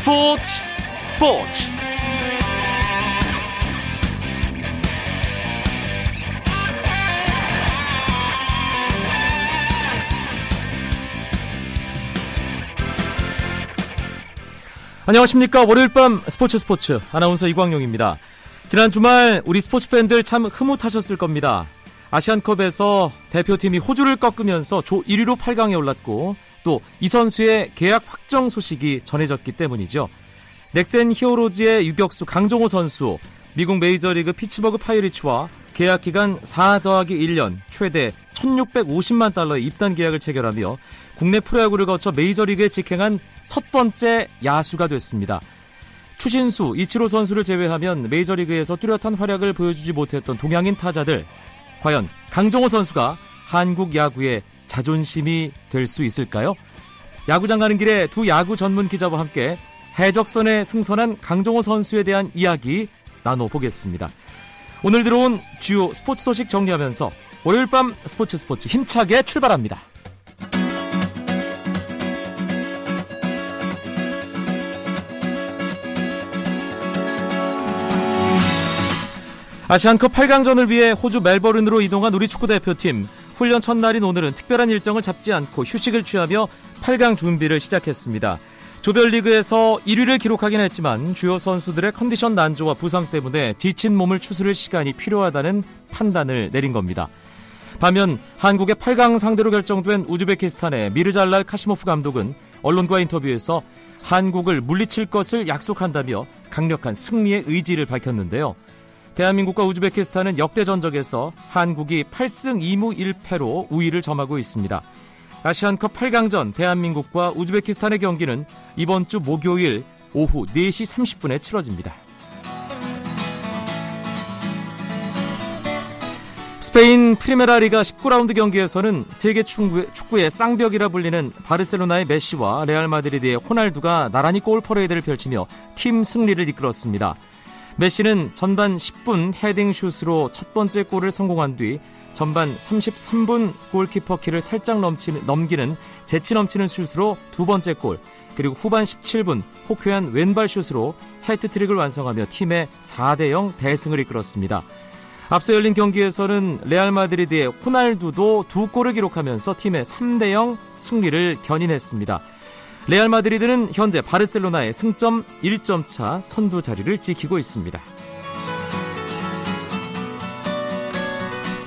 스포츠 스포츠. 안녕하십니까. 월요일 밤 스포츠 스포츠. 아나운서 이광용입니다. 지난 주말 우리 스포츠 팬들 참 흐뭇하셨을 겁니다. 아시안컵에서 대표팀이 호주를 꺾으면서 조 1위로 8강에 올랐고 또 이 선수의 계약 확정 소식이 전해졌기 때문이죠. 넥센 히어로즈의 유격수 강정호 선수, 미국 메이저리그 피츠버그 파이리츠와 계약 기간 4 더하기 1년 최대 1650만 달러의 입단 계약을 체결하며 국내 프로야구를 거쳐 메이저리그에 직행한 첫 번째 야수가 됐습니다. 추신수, 이치로 선수를 제외하면 메이저리그에서 뚜렷한 활약을 보여주지 못했던 동양인 타자들 과연 강정호 선수가 한국 야구의 자존심이 될 수 있을까요? 야구장 가는 길에 두 야구 전문 기자와 함께 해적선에 승선한 강정호 선수에 대한 이야기 나눠보겠습니다. 오늘 들어온 주요 스포츠 소식 정리하면서 월요일 밤 스포츠 스포츠 힘차게 출발합니다. 아시안컵 8강전을 위해 호주 멜버른으로 이동한 우리 축구대표팀 훈련 첫날인 오늘은 특별한 일정을 잡지 않고 휴식을 취하며 8강 준비를 시작했습니다. 조별리그에서 1위를 기록하긴 했지만 주요 선수들의 컨디션 난조와 부상 때문에 지친 몸을 추스를 시간이 필요하다는 판단을 내린 겁니다. 반면 한국의 8강 상대로 결정된 우즈베키스탄의 미르잘랄 카시모프 감독은 언론과 인터뷰에서 한국을 물리칠 것을 약속한다며 강력한 승리의 의지를 밝혔는데요. 대한민국과 우즈베키스탄은 역대 전적에서 한국이 8승 2무 1패로 우위를 점하고 있습니다. 아시안컵 8강전 대한민국과 우즈베키스탄의 경기는 이번 주 목요일 오후 4시 30분에 치러집니다. 스페인 프리메라 리가 19라운드 경기에서는 세계 축구의 쌍벽이라 불리는 바르셀로나의 메시와 레알 마드리드의 호날두가 나란히 골 퍼레이드를 펼치며 팀 승리를 이끌었습니다. 메시는 전반 10분 헤딩 슛으로 첫 번째 골을 성공한 뒤 전반 33분 골키퍼 키를 살짝 넘치는, 넘기는 재치 넘치는 슛으로 두 번째 골, 그리고 후반 17분 호쾌한 왼발 슛으로 해트트릭을 완성하며 팀의 4대 0 대승을 이끌었습니다. 앞서 열린 경기에서는 레알 마드리드의 호날두도 두 골을 기록하면서 팀의 3대 0 승리를 견인했습니다. 레알 마드리드는 현재 바르셀로나에 승점 1점 차 선두 자리를 지키고 있습니다.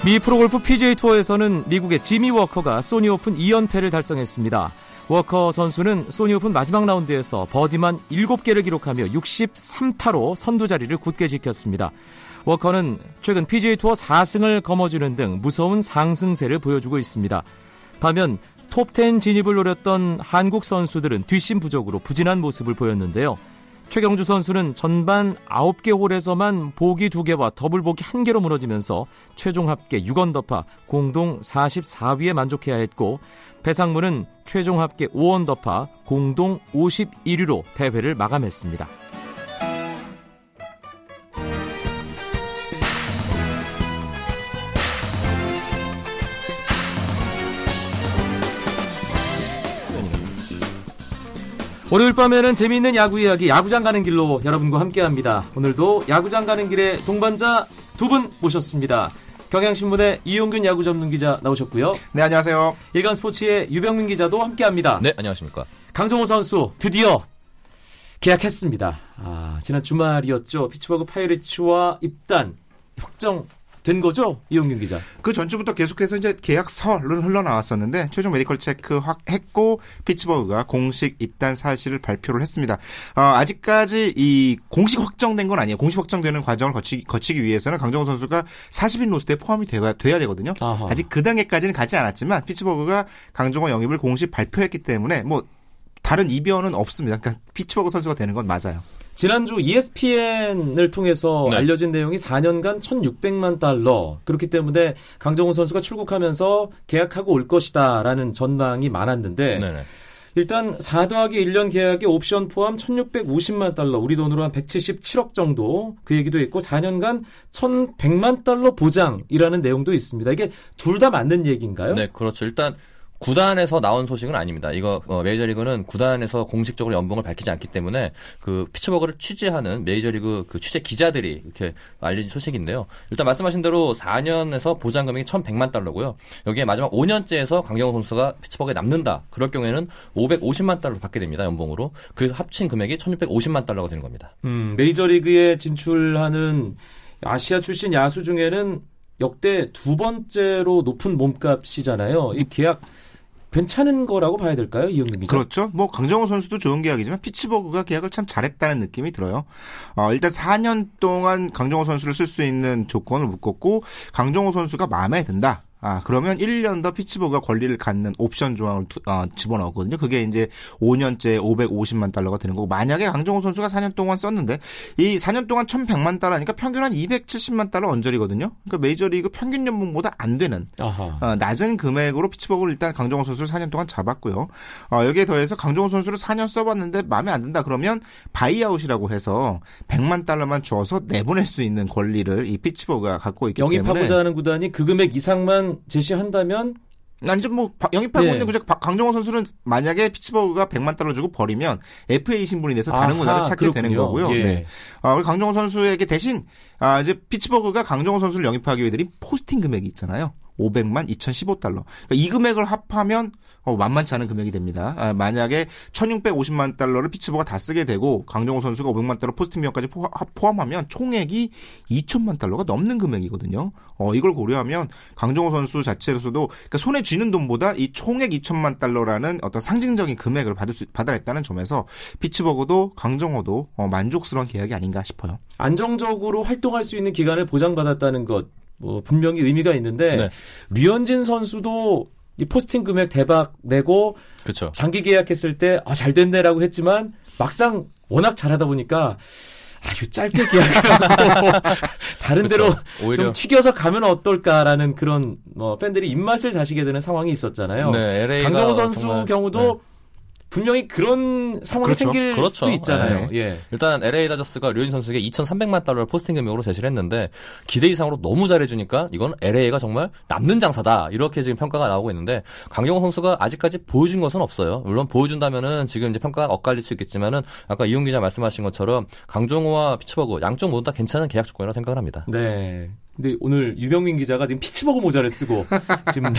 미 프로골프 PGA 투어에서는 미국의 지미 워커가 소니 오픈 2연패를 달성했습니다. 워커 선수는 소니 오픈 마지막 라운드에서 버디만 7개를 기록하며 63타로 선두 자리를 굳게 지켰습니다. 워커는 최근 PGA 투어 4승을 거머쥐는 등 무서운 상승세를 보여주고 있습니다. 반면 톱10 진입을 노렸던 한국 선수들은 뒷심 부족으로 부진한 모습을 보였는데요. 최경주 선수는 전반 9개 홀에서만 보기 2개와 더블 보기 1개로 무너지면서 최종 합계 6언더파 공동 44위에 만족해야 했고 배상무는 최종 합계 5언더파 공동 51위로 대회를 마감했습니다. 월요일 밤에는 재미있는 야구 이야기 야구장 가는 길로 여러분과 함께합니다. 오늘도 야구장 가는 길에 동반자 두 분 모셨습니다. 경향신문의 이용균 야구 전문 기자 나오셨고요. 네, 안녕하세요. 일간 스포츠의 유병민 기자도 함께합니다. 네, 안녕하십니까. 강정호 선수 드디어 계약했습니다. 아, 지난 주말이었죠. 피츠버그 파이리츠와 입단 확정 된 거죠? 이용균 기자. 그 전주부터 계속해서 이제 계약설은 흘러나왔었는데 최종 medical check 확 했고 피츠버그가 공식 입단 사실을 발표를 했습니다. 어, 아직까지 이 공식 확정된 건 아니에요. 공식 확정되는 과정을 거치기, 거치기 위해서는 강정호 선수가 40인 roster에 포함이 돼야, 돼야 되거든요. 아하. 아직 그 단계까지는 가지 않았지만 피츠버그가 강정호 영입을 공식 발표했기 때문에 뭐 다른 이변은 없습니다. 그러니까 피츠버그 선수가 되는 건 맞아요. 지난주 ESPN을 통해서 네. 알려진 내용이 4년간 1,600만 달러 그렇기 때문에 강정호 선수가 출국하면서 계약하고 올 것이다라는 전망이 많았는데 네네. 일단 4 더하기 1년 계약의 옵션 포함 1,650만 달러, 우리 돈으로 한 177억 정도 그 얘기도 있고 4년간 1,100만 달러 보장이라는 내용도 있습니다. 이게 둘 다 맞는 얘기인가요? 네, 그렇죠. 일단 구단에서 나온 소식은 아닙니다. 이거 어, 메이저리그는 구단에서 공식적으로 연봉을 밝히지 않기 때문에 그 피츠버그를 취재하는 메이저리그 그 취재 기자들이 이렇게 알려진 소식인데요. 일단 말씀하신 대로 4년에서 보장 금액이 1,100만 달러고요. 여기에 마지막 5년째에서 강정호 선수가 피츠버그에 남는다. 그럴 경우에는 550만 달러 받게 됩니다. 연봉으로. 그래서 합친 금액이 1,650만 달러가 되는 겁니다. 음, 메이저리그에 진출하는 아시아 출신 야수 중에는 역대 두 번째로 높은 몸값이잖아요. 이 계약 괜찮은 거라고 봐야 될까요? 이영민 기자. 그렇죠. 뭐 강정호 선수도 좋은 계약이지만 피츠버그가 계약을 참 잘했다는 느낌이 들어요. 어, 일단 4년 동안 강정호 선수를 쓸 수 있는 조건을 묶었고 강정호 선수가 마음에 든다. 아, 그러면 1년 더 피츠버그가 권리를 갖는 옵션 조항을 투, 어, 집어넣었거든요. 그게 이제 5년째 550만 달러가 되는 거고, 만약에 강정호 선수가 4년 동안 썼는데, 이 4년 동안 1100만 달러니까 평균 한 270만 달러 언저리거든요. 그러니까 메이저리그 평균 연봉보다 안 되는. 어, 낮은 금액으로 피츠버그를 일단 강정호 선수를 4년 동안 잡았고요. 어, 여기에 더해서 강정호 선수를 4년 써봤는데 마음에 안 든다 그러면 buyout이라고 해서 100만 달러만 주어서 내보낼 수 있는 권리를 이 피츠버그가 갖고 있기 때문에 영입하고자 하는 구단이 그 금액 이상만 제시한다면 아니죠 뭐 바- 영입하고 네. 있는 바- 강정호 선수는 만약에 피츠버그가 100만 달러 주고 버리면 FA 신분이 돼서 다른 아하, 구단을 찾게 되는 그렇군요. 거고요. 예. 네. 아, 우리 강정호 선수에게 대신 아, 이제 피츠버그가 강정호 선수를 영입하기 위해 드린 포스팅 금액이 있잖아요. 500만 2015달러. 그러니까 이 금액을 합하면 어, 만만치 않은 금액이 됩니다. 아, 만약에 1650만 달러를 피츠버그가 다 쓰게 되고 강정호 선수가 500만 달러 포스팅 비용까지 포- 포함하면 총액이 2천만 달러가 넘는 금액이거든요. 어, 이걸 고려하면 강정호 선수 자체로서도 그러니까 손에 쥐는 돈보다 이 총액 2천만 달러라는 어떤 상징적인 금액을 받을 수 받아냈다는 점에서 피츠버그도 강정호도 어, 만족스러운 계약이 아닌가 싶어요. 안정적으로 활동할 수 있는 기간을 보장받았다는 것, 뭐 분명히 의미가 있는데 네. 류현진 선수도 이 포스팅 금액 대박 내고 그렇죠. 장기 계약했을 때 아, 잘 됐네라고 했지만 막상 워낙 잘하다 보니까 아유 짧게 계약하고 다른 데로. 오히려 좀 튀겨서 가면 어떨까라는 그런 뭐 팬들이 입맛을 다시게 되는 상황이 있었잖아요. 네, 강정호 선수 경우도 네. 분명히 그런 상황이 그렇죠. 생길 그렇죠. 수도 있잖아요. 네. 예. 일단 LA 다저스가 류현진 선수에게 2,300만 달러를 포스팅 금액으로 제시를 했는데 기대 이상으로 너무 잘해주니까 이건 LA가 정말 남는 장사다 이렇게 지금 평가가 나오고 있는데 강정호 선수가 아직까지 보여준 것은 없어요. 물론 보여준다면은 지금 이제 평가가 엇갈릴 수 있겠지만은 아까 이용 기자 말씀하신 것처럼 강정호와 피츠버그 양쪽 모두 다 괜찮은 계약 조건이라 고 생각을 합니다. 네. 근데 오늘 유병민 기자가 지금 피치버거 모자를 쓰고 지금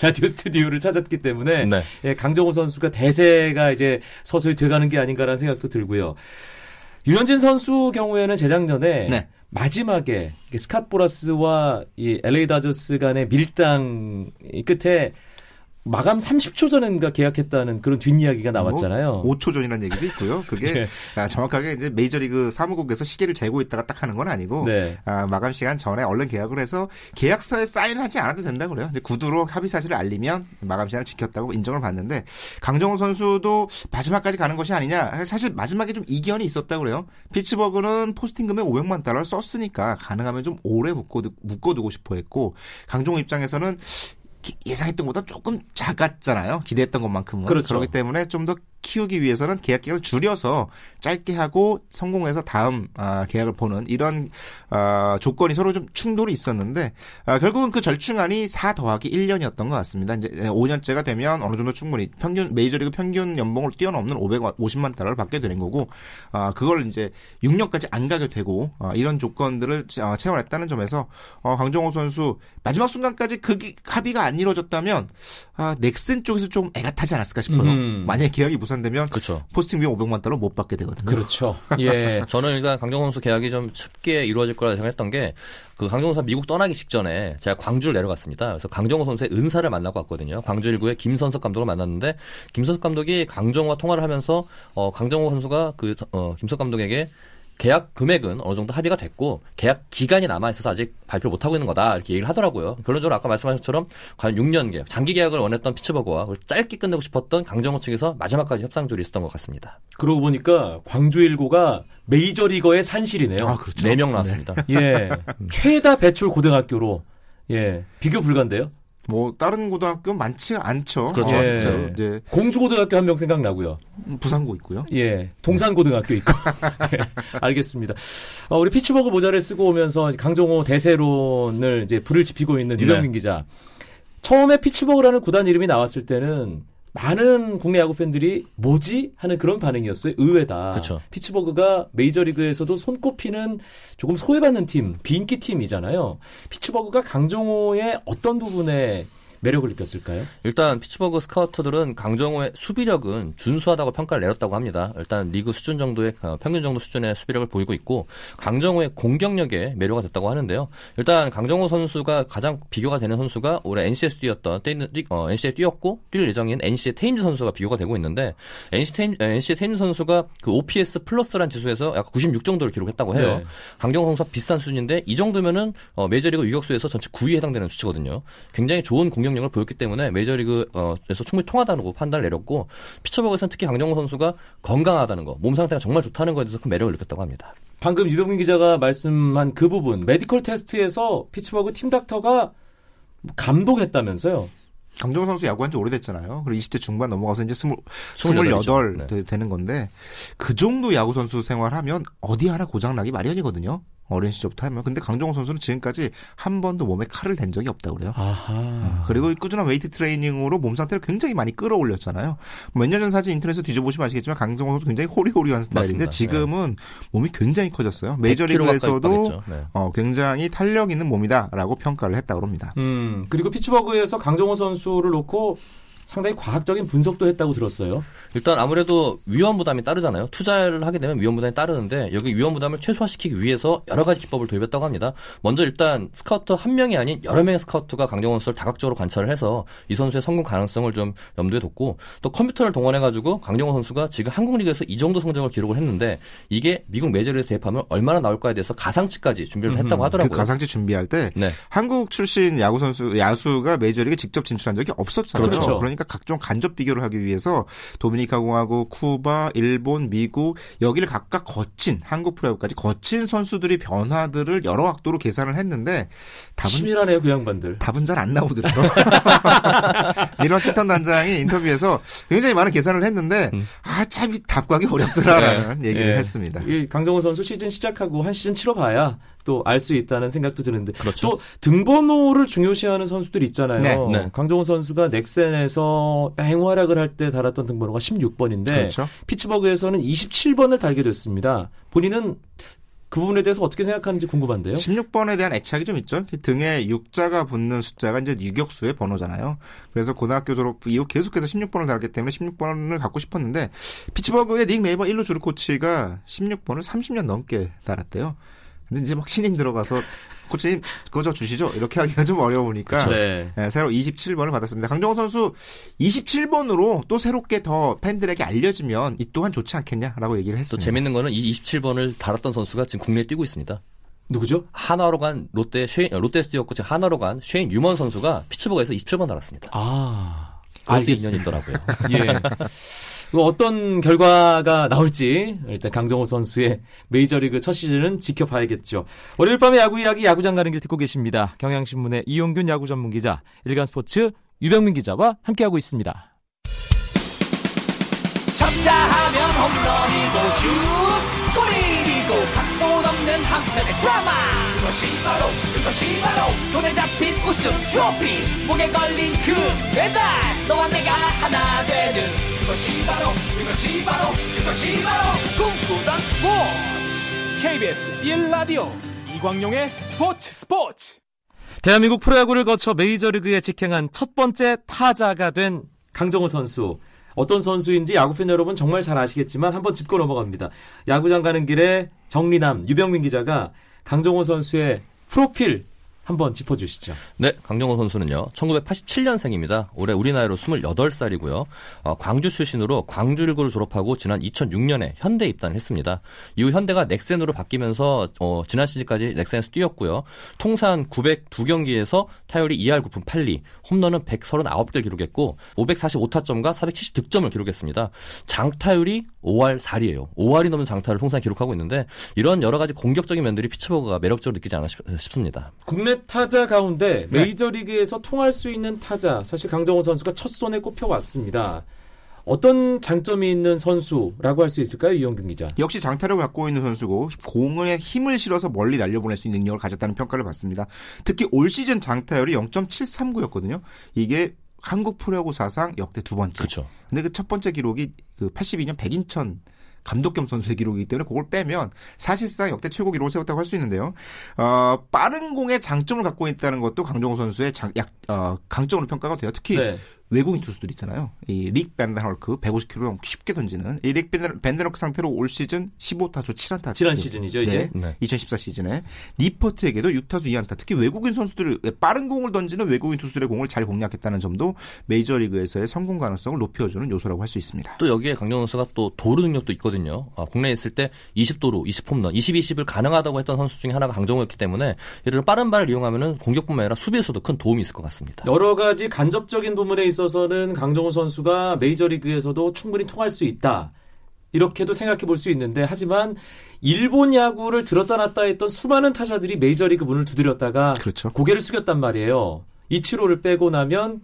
라디오 스튜디오를 찾았기 때문에 네. 예, 강정호 선수가 대세가 이제 서서히 돼가는 게 아닌가라는 생각도 들고요. 유현진 선수 경우에는 재작년에 네. 마지막에 스캇 보라스와 이 LA 다저스 간의 밀당 이 끝에 마감 30초 전인가 계약했다는 그런 뒷이야기가 나왔잖아요. 5초 전이라는 얘기도 있고요. 그게 네. 아, 정확하게 이제 메이저리그 사무국에서 시계를 재고 있다가 딱 하는 건 아니고 네. 아, 마감 시간 전에 얼른 계약을 해서 계약서에 사인하지 않아도 된다고 그래요. 이제 구두로 합의 사실을 알리면 마감 시간을 지켰다고 인정을 받는데 강정호 선수도 마지막까지 가는 것이 아니냐. 사실 마지막에 좀 이견이 있었다고 그래요. 피츠버그는 포스팅 금액 500만 달러를 썼으니까 가능하면 좀 오래 묶어두, 묶어두고 싶어 했고 강정호 입장에서는 기- 예상했던 것보다 조금 작았잖아요. 기대했던 것만큼은. 그렇죠. 그렇기 때문에 좀 더 키우기 위해서는 계약 기간을 줄여서 짧게 하고 성공해서 다음 아, 계약을 보는 이런 아, 조건이 서로 좀 충돌이 있었는데 아, 결국은 그 절충안이 4 더하기 1년이었던 것 같습니다. 이제 5년째가 되면 어느 정도 충분히 평균 메이저리그 평균 연봉을 뛰어넘는 550만 달러를 받게 되는 거고 아, 그걸 이제 6년까지 안 가게 되고 아, 이런 조건들을 아, 채워냈다는 점에서 어, 강정호 선수 마지막 순간까지 그 기- 합의가 안 이루어졌다면 아, 넥슨 쪽에서 좀 애가 타지 않았을까 싶어요. 음. 만약에 계약이 무 산되면 그렇죠. 포스팅 비용 500만 달러 못 받게 되거든요. 그렇죠. 예. 저는 일단 강정호 선수 계약이 좀 쉽게 이루어질 거라 생각했던 게 그 강정호 선수 미국 떠나기 직전에 제가 광주를 내려갔습니다. 그래서 강정호 선수의 은사를 만나고 왔거든요. 광주 1구의 김선석 감독을 만났는데 김선석 감독이 강정호와 통화를 하면서 어 강정호 선수가 그 어, 김선석 감독에게 계약 금액은 어느 정도 합의가 됐고 계약 기간이 남아 있어서 아직 발표를 못 하고 있는 거다 이렇게 얘기를 하더라고요. 결론적으로 아까 말씀하신 것처럼 과연 6년 계약, 장기 계약을 원했던 피츠버그와 짧게 끝내고 싶었던 강정호 측에서 마지막까지 협상줄이 있었던 것 같습니다. 그러고 보니까 광주 일고가 메이저리거의 산실이네요. 아, 그렇죠. 네명 나왔습니다. 예. 최다 배출 고등학교로 예. 비교 불가인데요. 뭐 다른 고등학교 많지가 않죠. 그렇죠. 어, 예. 이제 공주고등학교 한 명 생각나고요. 부산고 있고요. 예. 동산고등학교 있고. 예. 알겠습니다. 어, 우리 피츠버그 모자를 쓰고 오면서 강정호 대세론을 이제 불을 지피고 있는 유병민 기자. 처음에 피츠버그라는 구단 이름이 나왔을 때는 많은 국내 야구 팬들이 뭐지 하는 그런 반응이었어요. 의외다. 그쵸. 피츠버그가 메이저리그에서도 손꼽히는 조금 소외받는 팀, 비인기 팀이잖아요. 피츠버그가 강정호의 어떤 부분에 매력을 느꼈을까요? 일단 피츠버그 스카우터들은 강정호의 수비력은 준수하다고 평가를 내렸다고 합니다. 일단 리그 수준 정도의 어, 평균 정도 수준의 수비력을 보이고 있고 강정호의 공격력에 매료가 됐다고 하는데요. 일단 강정호 선수가 가장 비교가 되는 선수가 올해 NC에서 뛰었던 뛰, 어, NC에 뛰었고 뛸 예정인 NC의 테임즈 선수가 비교가 되고 있는데 NC 테임, NC의 테임즈 선수가 그 OPS 플러스란 지수에서 약 96 정도를 기록했다고 해요. 네. 강정호 선수와 비슷한 수준인데 이 정도면은 어, 메이저리그 유격수에서 전체 9위에 해당되는 수치거든요. 굉장히 좋은 공격력을 보였기 때문에 메이저리그에서 충분히 통하다고 판단을 내렸고 피츠버그에서는 특히 강정호 선수가 건강하다는 거, 몸 상태가 정말 좋다는 거에 대해서 큰 매력을 느꼈다고 합니다. 방금 유병민 기자가 말씀한 그 부분, 메디컬 테스트에서 피츠버그 팀 닥터가 감독했다면서요? 강정호 선수 야구한 지 오래됐잖아요. 그리고 20대 중반 넘어가서 이제 스물, 28 이죠. 28 네. 되- 되는 건데, 그 정도 야구 선수 생활하면 어디 하나 고장 나기 마련이거든요. 어린 시절부터 하면. 근데 강정호 선수는 지금까지 한 번도 몸에 칼을 댄 적이 없다고 그래요. 아하. 그리고 꾸준한 웨이트 트레이닝으로 몸 상태를 굉장히 많이 끌어올렸잖아요. 몇 년 전 사진 인터넷에서 뒤져보시면 아시겠지만 강정호 선수 굉장히 호리호리한 스타일인데 맞습니다. 지금은 몸이 굉장히 커졌어요. 100kg 가까이 메이저리그에서도. 네. 어, 굉장히 탄력 있는 몸이다라고 평가를 했다고 합니다. 음, 그리고 피츠버그에서 강정호 선수를 놓고 상당히 과학적인 분석도 했다고 들었어요. 일단 아무래도 위험 부담이 따르잖아요. 투자를 하게 되면 위험 부담이 따르는데 여기 위험 부담을 최소화시키기 위해서 여러 가지 기법을 도입했다고 합니다. 먼저 일단 스카우터 한 명이 아닌 여러 명의 스카우트가 강정호 선수를 다각적으로 관찰을 해서 이 선수의 성공 가능성을 좀 염두에 뒀고 또 컴퓨터를 동원해 가지고 강정호 선수가 지금 한국 리그에서 이 정도 성적을 기록을 했는데 이게 미국 메이저리그에서 대입하면 얼마나 나올까에 대해서 가상치까지 준비를 음흠. 했다고 그 하더라고요. 가상치 준비할 때 네. 한국 출신 야구 선수 야수가 메이저리그 직접 진출한 적이 없었잖아요. 그렇죠. 러니까 각종 간접 비교를 하기 위해서 도미니카 공화국, 쿠바, 일본, 미국 여기를 각각 거친 한국 프로야구까지 거친 선수들이 변화들을 여러 각도로 계산을 했는데 답은 치밀하네요, 그 양반들. 답은 잘 안 나오더라고요. 니런 티턴 단장이 인터뷰에서 굉장히 많은 계산을 했는데 음. 아참 답 구하기 어렵더라라는 얘기를 예. 했습니다. 이 강정호 선수 시즌 시작하고 한 시즌 치러봐야 또 알 수 있다는 생각도 드는데 그렇죠. 또 등번호를 중요시하는 선수들 있잖아요. 네, 네. 강정호 선수가 넥센에서 맹활약을 할 때 달았던 등번호가 16번인데 그렇죠. 피츠버그에서는 27번을 달게 됐습니다. 본인은 그 부분에 대해서 어떻게 생각하는지 궁금한데요. 16번에 대한 애착이 좀 있죠. 그 등에 6자가 붙는 숫자가 이제 유격수의 번호잖아요. 그래서 고등학교 졸업 이후 계속해서 16번을 달았기 때문에 16번을 갖고 싶었는데 피츠버그의 닉 네이버 1루 주루 코치가 16번을 30년 넘게 달았대요. 근데 이제 막 신인 들어가서 코치님 그거 저 주시죠. 이렇게 하기가 좀 어려우니까 네. 예, 새로 27번을 받았습니다. 강정호 선수 27번으로 또 새롭게 더 팬들에게 알려지면 이 또한 좋지 않겠냐라고 얘기를 또 했습니다. 재밌는 거는 이 27번을 달았던 선수가 지금 국내에 뛰고 있습니다. 누구죠? 한화로 간 롯데 쉐인, 롯데에서 뛰었고 지금 한화로 간 쉐인 유먼 선수가 피츠버그에서 27번 달았습니다. 아, 그것도. 인연이 있더라고요. 예. 뭐 어떤 결과가 나올지 일단 강정호 선수의 메이저리그 첫 시즌은 지켜봐야겠죠. 월요일 밤에 야구 이야기 야구장 가는 길 듣고 계십니다. 경향신문의 이용균 야구 전문 기자, 일간스포츠 유병민 기자와 함께하고 있습니다. 쳤다 하면 홈런이고 슛 골이고 각본 없는 한편의 드라마 그것이 바로 그것이 바로 손에 잡힌 우승 트로피 목에 걸린 그 배달 너와 내가 하나 되는 그것이 바로 그것이 바로 그것이 바로 꿈꾸던 스포츠 KBS 1라디오 이광용의 스포츠 스포츠 대한민국 프로야구를 거쳐 메이저리그에 직행한 첫 번째 타자가 된 강정호 선수. 어떤 선수인지 야구팬 여러분 정말 잘 아시겠지만 한번 짚고 넘어갑니다. 야구장 가는 길에 정리남, 유병민 기자가 강정호 선수의 프로필 한번 짚어주시죠. 네, 강정호 선수는요. 1987년생입니다. 올해 우리 나이로 28살이고요. 어, 광주 출신으로 광주일고를 졸업하고 지난 2006년에 현대 입단을 했습니다. 이후 현대가 넥센으로 바뀌면서 어, 지난 시즌까지 넥센에서 뛰었고요. 통산 902경기에서 타율이 2할 9푼 8리, 홈런은 139개를 기록했고 545타점과 470득점을 기록했습니다. 장타율이 5할 4리예요. 5할이 넘는 장타를 통산 기록하고 있는데 이런 여러 가지 공격적인 면들이 피츠버그가 매력적으로 느끼지 않나 싶- 싶습니다. 국내 타자 가운데 메이저리그에서 통할 수 있는 타자 사실 강정호 선수가 첫 손에 꼽혀왔습니다. 어떤 장점이 있는 선수라고 할 수 있을까요, 이영균 기자? 역시 장타력을 갖고 있는 선수고 공에 힘을 실어서 멀리 날려보낼 수 있는 능력을 가졌다는 평가를 받습니다. 특히 올 시즌 장타율이 0.739였거든요. 이게 한국 프로야구 사상 역대 두 번째. 그렇죠. 근데 그 첫 번째 기록이 그 82년 백인천 감독 겸 선수의 기록이기 때문에 그걸 빼면 사실상 역대 최고 기록을 세웠다고 할 수 있는데요. 어, 빠른 공의 장점을 갖고 있다는 것도 강정호 선수의 장, 약, 어, 강점으로 평가가 돼요. 특히 네. 외국인 투수들 있잖아요. 이 릭 밴드헐크 150km 쉽게 던지는 이릭 밴드헐크 상태로 올 시즌 15타수 7안타. 지난 시즌이죠, 이제. 네. 2014 시즌에 리퍼트에게도 6타수 2안타. 특히 외국인 선수들 빠른 공을 던지는 외국인 투수들의 공을 잘 공략했다는 점도 메이저리그에서의 성공 가능성을 높여 주는 요소라고 할 수 있습니다. 또 여기에 강정호 선수가 또 도루 능력도 있거든요. 아, 국내에 있을 때 20도루, 20홈런, 20, 20을 가능하다고 했던 선수 중에 하나가 강정호였기 때문에 예를 들어 빠른 발을 이용하면은 공격뿐만 아니라 수비에서도 큰 도움이 있을 것 같습니다. 여러 가지 간접적인 부분에 있어 서는 강정호 선수가 메이저리그에서도 충분히 통할 수 있다. 이렇게도 생각해 볼 수 있는데 하지만 일본 야구를 들었다 놨다 했던 수많은 타자들이 메이저리그 문을 두드렸다가 그렇죠. 고개를 숙였단 말이에요. 이치로를 빼고 나면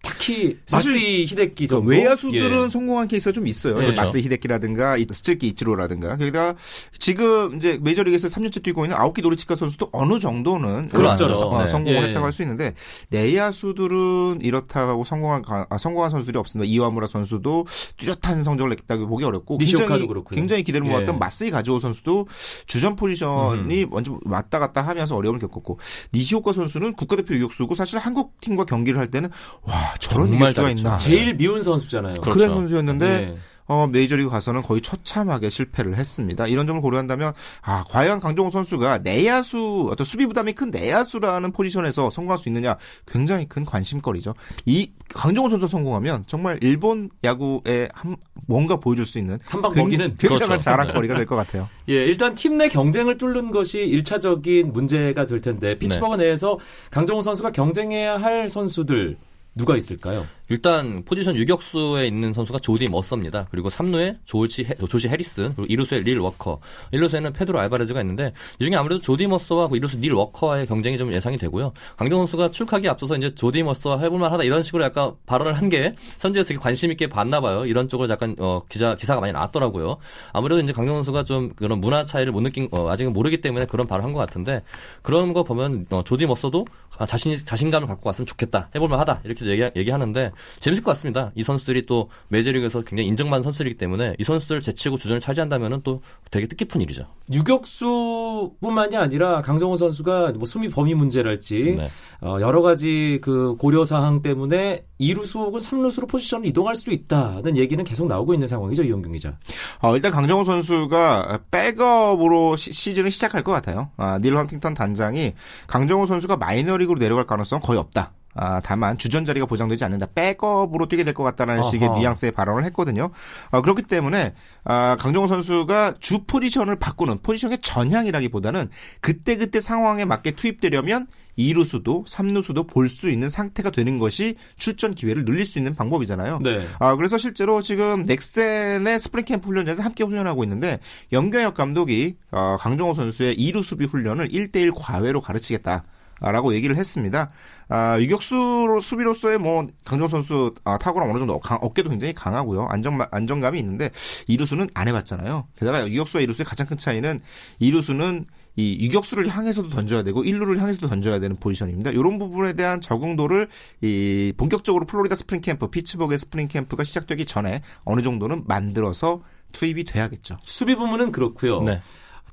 특히 마쓰이 히데키 그 정도 외야수들은 예. 성공한 케이스가 좀 있어요. 네. 마쓰이 히데키라든가 이 스즈키 이치로라든가 거기다가 지금 이제 메이저리그에서 3년째 뛰고 있는 아오키 노리치카 선수도 어느 정도는 그렇죠. 어, 네. 성공을 예. 했다고 할 수 있는데 내야수들은 이렇다고 성공한 가- 아, 성공한 선수들이 없습니다. 이와무라 선수도 뚜렷한 성적을 냈다고 보기 어렵고 니시오카도 굉장히 그렇고요. 굉장히 기대를 예. 모았던 마스이 가지오 선수도 주전 포지션이 먼저 왔다 갔다 하면서 어려움을 겪었고 니시오카 선수는 국가대표 유격수고 사실 한국 팀과 경기를 할 때는 와 저런 잘했죠. 있나 제일 미운 선수잖아요. 그렇죠. 그런 선수였는데 예. 어, 메이저리그 가서는 거의 처참하게 실패를 했습니다. 이런 점을 고려한다면 아 과연 강정호 선수가 내야수 어떤 수비 부담이 큰 내야수라는 포지션에서 성공할 수 있느냐 굉장히 큰 관심거리죠. 이 강정호 선수 성공하면 정말 일본 야구에 한, 뭔가 보여줄 수 있는 한방 굉- 먹이는 굉장한 그렇죠. 자랑거리가 될 것 같아요. 예, 일단 팀 내 경쟁을 뚫는 것이 일차적인 문제가 될 텐데 피츠버그 내에서 강정호 선수가 경쟁해야 할 선수들 누가 있을까요? 일단 포지션 유격수에 있는 선수가 조디 머서입니다. 그리고 3루에 조지, 해- 조시 해리슨, 그리고 2루수에 닐 워커. 1루수에는 페드로 알바레즈가 있는데 이 중에 아무래도 조디 머서와 그 2루수 닐 워커와의 경쟁이 좀 예상이 되고요. 강정 선수가 출하기 앞서서 이제 조디 머서와 해볼만 하다 이런 식으로 약간 발언을 한 게 선지에서 관심 있게 봤나 봐요. 이런 쪽으로 약간 어, 기자 기사가 많이 나왔더라고요. 아무래도 이제 강정 선수가 좀 그런 문화 차이를 못 느낀 어, 아직은 모르기 때문에 그런 발언을 한것 같은데 그런 거 보면 어, 조디 머서도 아, 자신 자신감을 갖고 왔으면 좋겠다. 해볼만 하다. 이렇게 얘기, 얘기하는데 재밌을 것 같습니다. 이 선수들이 또 메이저리그에서 굉장히 인정받는 선수들이기 때문에 이 선수들을 제치고 주전을 차지한다면은 또 되게 뜻깊은 일이죠. 유격수뿐만이 아니라 강정호 선수가 뭐 수미 범위 문제랄지 네. 어, 여러 가지 그 고려 사항 때문에 2루수 혹은 3루수로 포지션을 이동할 수도 있다는 얘기는 계속 나오고 있는 상황이죠 이용경 기자. 어, 일단 강정호 선수가 백업으로 시, 시즌을 시작할 것 같아요. 아, 닐 헌팅턴 단장이 강정호 선수가 마이너리그로 내려갈 가능성은 거의 없다. 아, 다만 주전 자리가 보장되지 않는다. 백업으로 뛰게 될 것 같다는 어허. 식의 뉘앙스의 발언을 했거든요. 어, 그렇기 때문에 아, 강정호 선수가 주 포지션을 바꾸는 포지션의 전향이라기보다는 그때그때 상황에 맞게 투입되려면 2루수도 3루수도 볼 수 있는 상태가 되는 것이 출전 기회를 늘릴 수 있는 방법이잖아요. 네. 아, 그래서 실제로 지금 넥센의 스프링 캠프 훈련장에서 함께 훈련하고 있는데 염경엽 감독이 어, 강정호 선수의 2루 수비 훈련을 1대1 과외로 가르치겠다. 라고 얘기를 했습니다. 아, 유격수로 수비로서의 뭐 강정 선수 아, 탁월함 어느 정도 강- 어깨도 굉장히 강하고요. 안정 안정감이 있는데 이루수는 안 해봤잖아요. 게다가 유격수와 이루수의 가장 큰 차이는 이루수는 이 유격수를 향해서도 던져야 되고 일루를 향해서도 던져야 되는 포지션입니다. 이런 부분에 대한 적응도를 이 본격적으로 플로리다 스프링 캠프, 피츠버그의 스프링 캠프가 시작되기 전에 어느 정도는 만들어서 투입이 돼야겠죠. 수비 부문은 그렇고요. 네.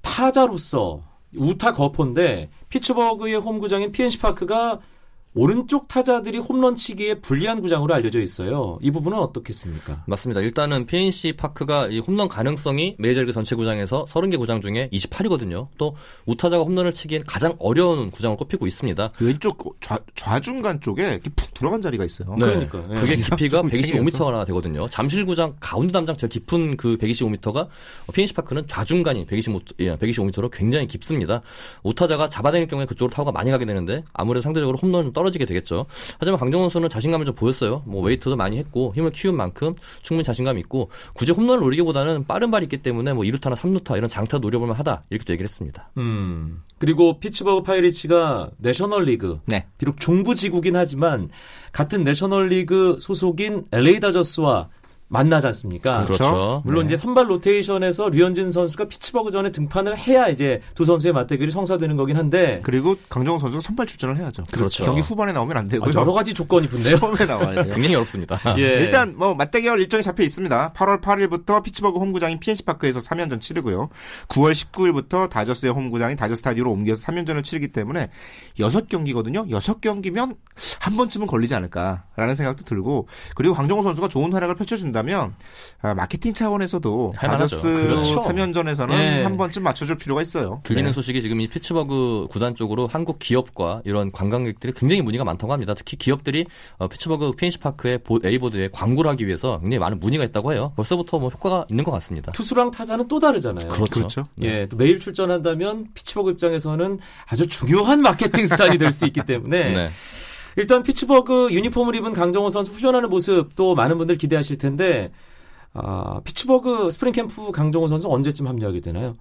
타자로서 우타 거포인데 피츠버그의 홈구장인 PNC 파크가 오른쪽 타자들이 홈런 치기에 불리한 구장으로 알려져 있어요. 이 부분은 어떻겠습니까? 맞습니다. 일단은 PNC 파크가 이 홈런 가능성이 메이저리그 전체 구장에서 30개 구장 중에 28이거든요. 또 우타자가 홈런을 치기엔 가장 어려운 구장을 꼽히고 있습니다. 왼쪽 좌, 좌중간 쪽에 이렇게 푹 들어간 자리가 있어요. 그러니까, 예. 그게 깊이가 이상하게 125m나 되거든요. 잠실 구장 가운데 담장 제일 깊은 그 125m가 PNC 파크는 좌중간이 125, 예, 125m로 굉장히 깊습니다. 우타자가 잡아내는 경우에 그쪽으로 타구가 많이 가게 되는데 아무래도 상대적으로 홈런은 떨어 지게 되겠죠. 하지만 강정호 선수는 자신감을 좀 보였어요. 뭐 웨이트도 많이 했고 힘을 키운 만큼 충분히 자신감이 있고 굳이 홈런을 노리기보다는 빠른 발이 있기 때문에 뭐 2루타나 3루타 이런 장타 노려볼 만 하다 이렇게 또 얘기를 했습니다. 음. 그리고 피츠버그 파이리츠가 내셔널리그 네. 비록 중부 지구긴 하지만 같은 내셔널리그 소속인 LA 다저스와 만나지 않습니까? 그렇죠. 그렇죠. 물론 네. 이제 선발 로테이션에서 류현진 선수가 피츠버그 전에 등판을 해야 이제 두 선수의 맞대결이 성사되는 거긴 한데 그리고 강정호 선수가 선발 출전을 해야죠. 그렇죠. 경기 후반에 나오면 안 되고요. 아, 여러 가지 조건이 붙네요. 처음에 나와야 돼요. 굉장히 어렵습니다. 예. 일단 뭐 맞대결 일정이 잡혀 있습니다. 8월 8일부터 피츠버그 홈구장인 PNC 파크에서 3연전 치르고요. 9월 19일부터 다저스의 홈구장인 다저 스타디오로 옮겨서 3연전을 치르기 때문에 6경기거든요. 6경기면 한 번쯤은 걸리지 않을까라는 생각도 들고 그리고 강정호 선수가 좋은 활약을 펼쳐준다 면 아, 마케팅 차원에서도. 다저스 그렇죠. 3연전에서는 예. 한 번쯤 맞춰줄 필요가 있어요. 들리는 네. 소식이 지금 이 피츠버그 구단 쪽으로 한국 기업과 이런 관광객들이 굉장히 문의가 많다고 합니다. 특히 기업들이 어, 피츠버그 PNC 파크의 보- A보드에 광고를 하기 위해서 굉장히 많은 문의가 있다고 해요. 벌써부터 뭐 효과가 있는 것 같습니다. 투수랑 타자는 또 다르잖아요. 그렇죠. 예, 또 매일 출전한다면 피츠버그 입장에서는 아주 중요한 마케팅 스타일이 될 수 있기 때문에 네. 일단 피츠버그 유니폼을 입은 강정호 선수 훈련하는 모습 또 많은 분들 기대하실 텐데 아, 피츠버그 스프링 캠프 강정호 선수 언제쯤 합류하게 되나요?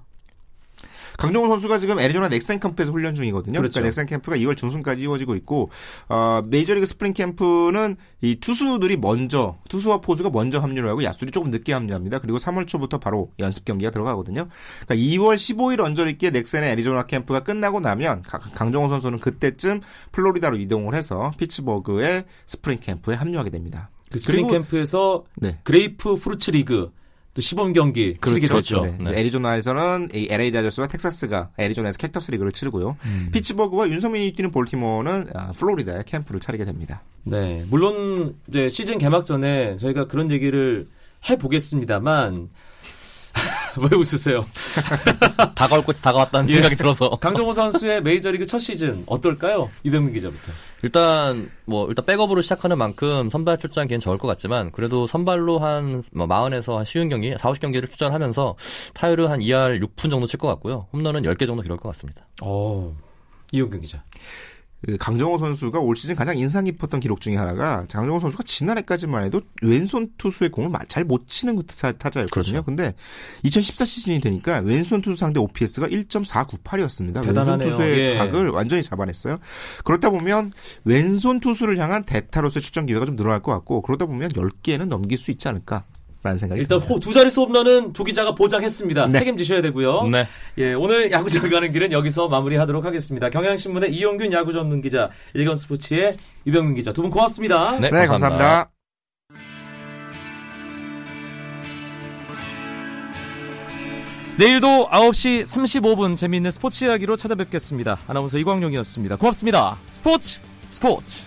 강정호 선수가 지금 애리조나 넥센 캠프에서 훈련 중이거든요. 그렇죠. 그러니까 넥센 캠프가 2월 중순까지 이어지고 있고 어, 메이저리그 스프링 캠프는 이 투수들이 먼저 투수와 포수가 먼저 합류를 하고 야수들이 조금 늦게 합류합니다. 그리고 3월 초부터 바로 연습 경기가 들어가거든요. 그러니까 2월 15일 언저리기에 넥센의 애리조나 캠프가 끝나고 나면 가- 강정호 선수는 그때쯤 플로리다로 이동을 해서 피츠버그의 스프링 캠프에 합류하게 됩니다. 그 스프링 그리고- 캠프에서 네. 그레이프 프루츠 리그 또 시범 경기 치르게 그렇죠. 됐죠. 네. 네. 애리조나에서는 이 LA 다저스와 텍사스가 애리조나에서 캡터스 리그를 치르고요. 피츠버그와 윤성민이 뛰는 볼티모어는 아, 플로리다에 캠프를 차리게 됩니다. 네, 물론 이제 시즌 개막 전에 저희가 그런 얘기를 해 보겠습니다만 왜 웃으세요? 다가올 것이 다가왔다는 예. 생각이 들어서 강정호 선수의 메이저리그 첫 시즌 어떨까요? 이병민 기자부터. 일단 뭐 일단 백업으로 시작하는 만큼 선발 출전기엔 적을 것 같지만 그래도 선발로 한뭐 40에서 한 쉬운 경기, 4, 50경기를 출전하면서 타율을 한 2할 6푼 정도 칠 것 같고요. 홈런은 10개 정도 기록할 것 같습니다. 어, 이용균 기자. 그 강정호 선수가 올 시즌 가장 인상 깊었던 기록 중에 하나가 강정호 선수가 지난해까지만 해도 왼손 투수의 공을 잘 못 치는 그 타- 타자였거든요. 그렇죠. 근데 2014 시즌이 되니까 왼손 투수 상대 OPS가 1.498이었습니다. 왼손 대단하네요. 투수의 예. 각을 완전히 잡아냈어요. 그렇다 보면 왼손 투수를 향한 대타로서의 출전 기회가 좀 늘어날 것 같고 그러다 보면 10개는 넘길 수 있지 않을까. 라는 생각이 일단. 호, 두 자릿수 홈런은 두 기자가 보장했습니다. 네. 책임지셔야 되고요. 네. 예, 오늘 야구장 가는 길은 여기서 마무리하도록 하겠습니다. 경향신문의 이용균 야구 전문 기자, 일간 스포츠의 유병민 기자 두 분 고맙습니다. 네, 네, 감사합니다. 감사합니다. 내일도 9시 35분 재미있는 스포츠 이야기로 찾아뵙겠습니다. 아나운서 이광용이었습니다. 고맙습니다. 스포츠 스포츠.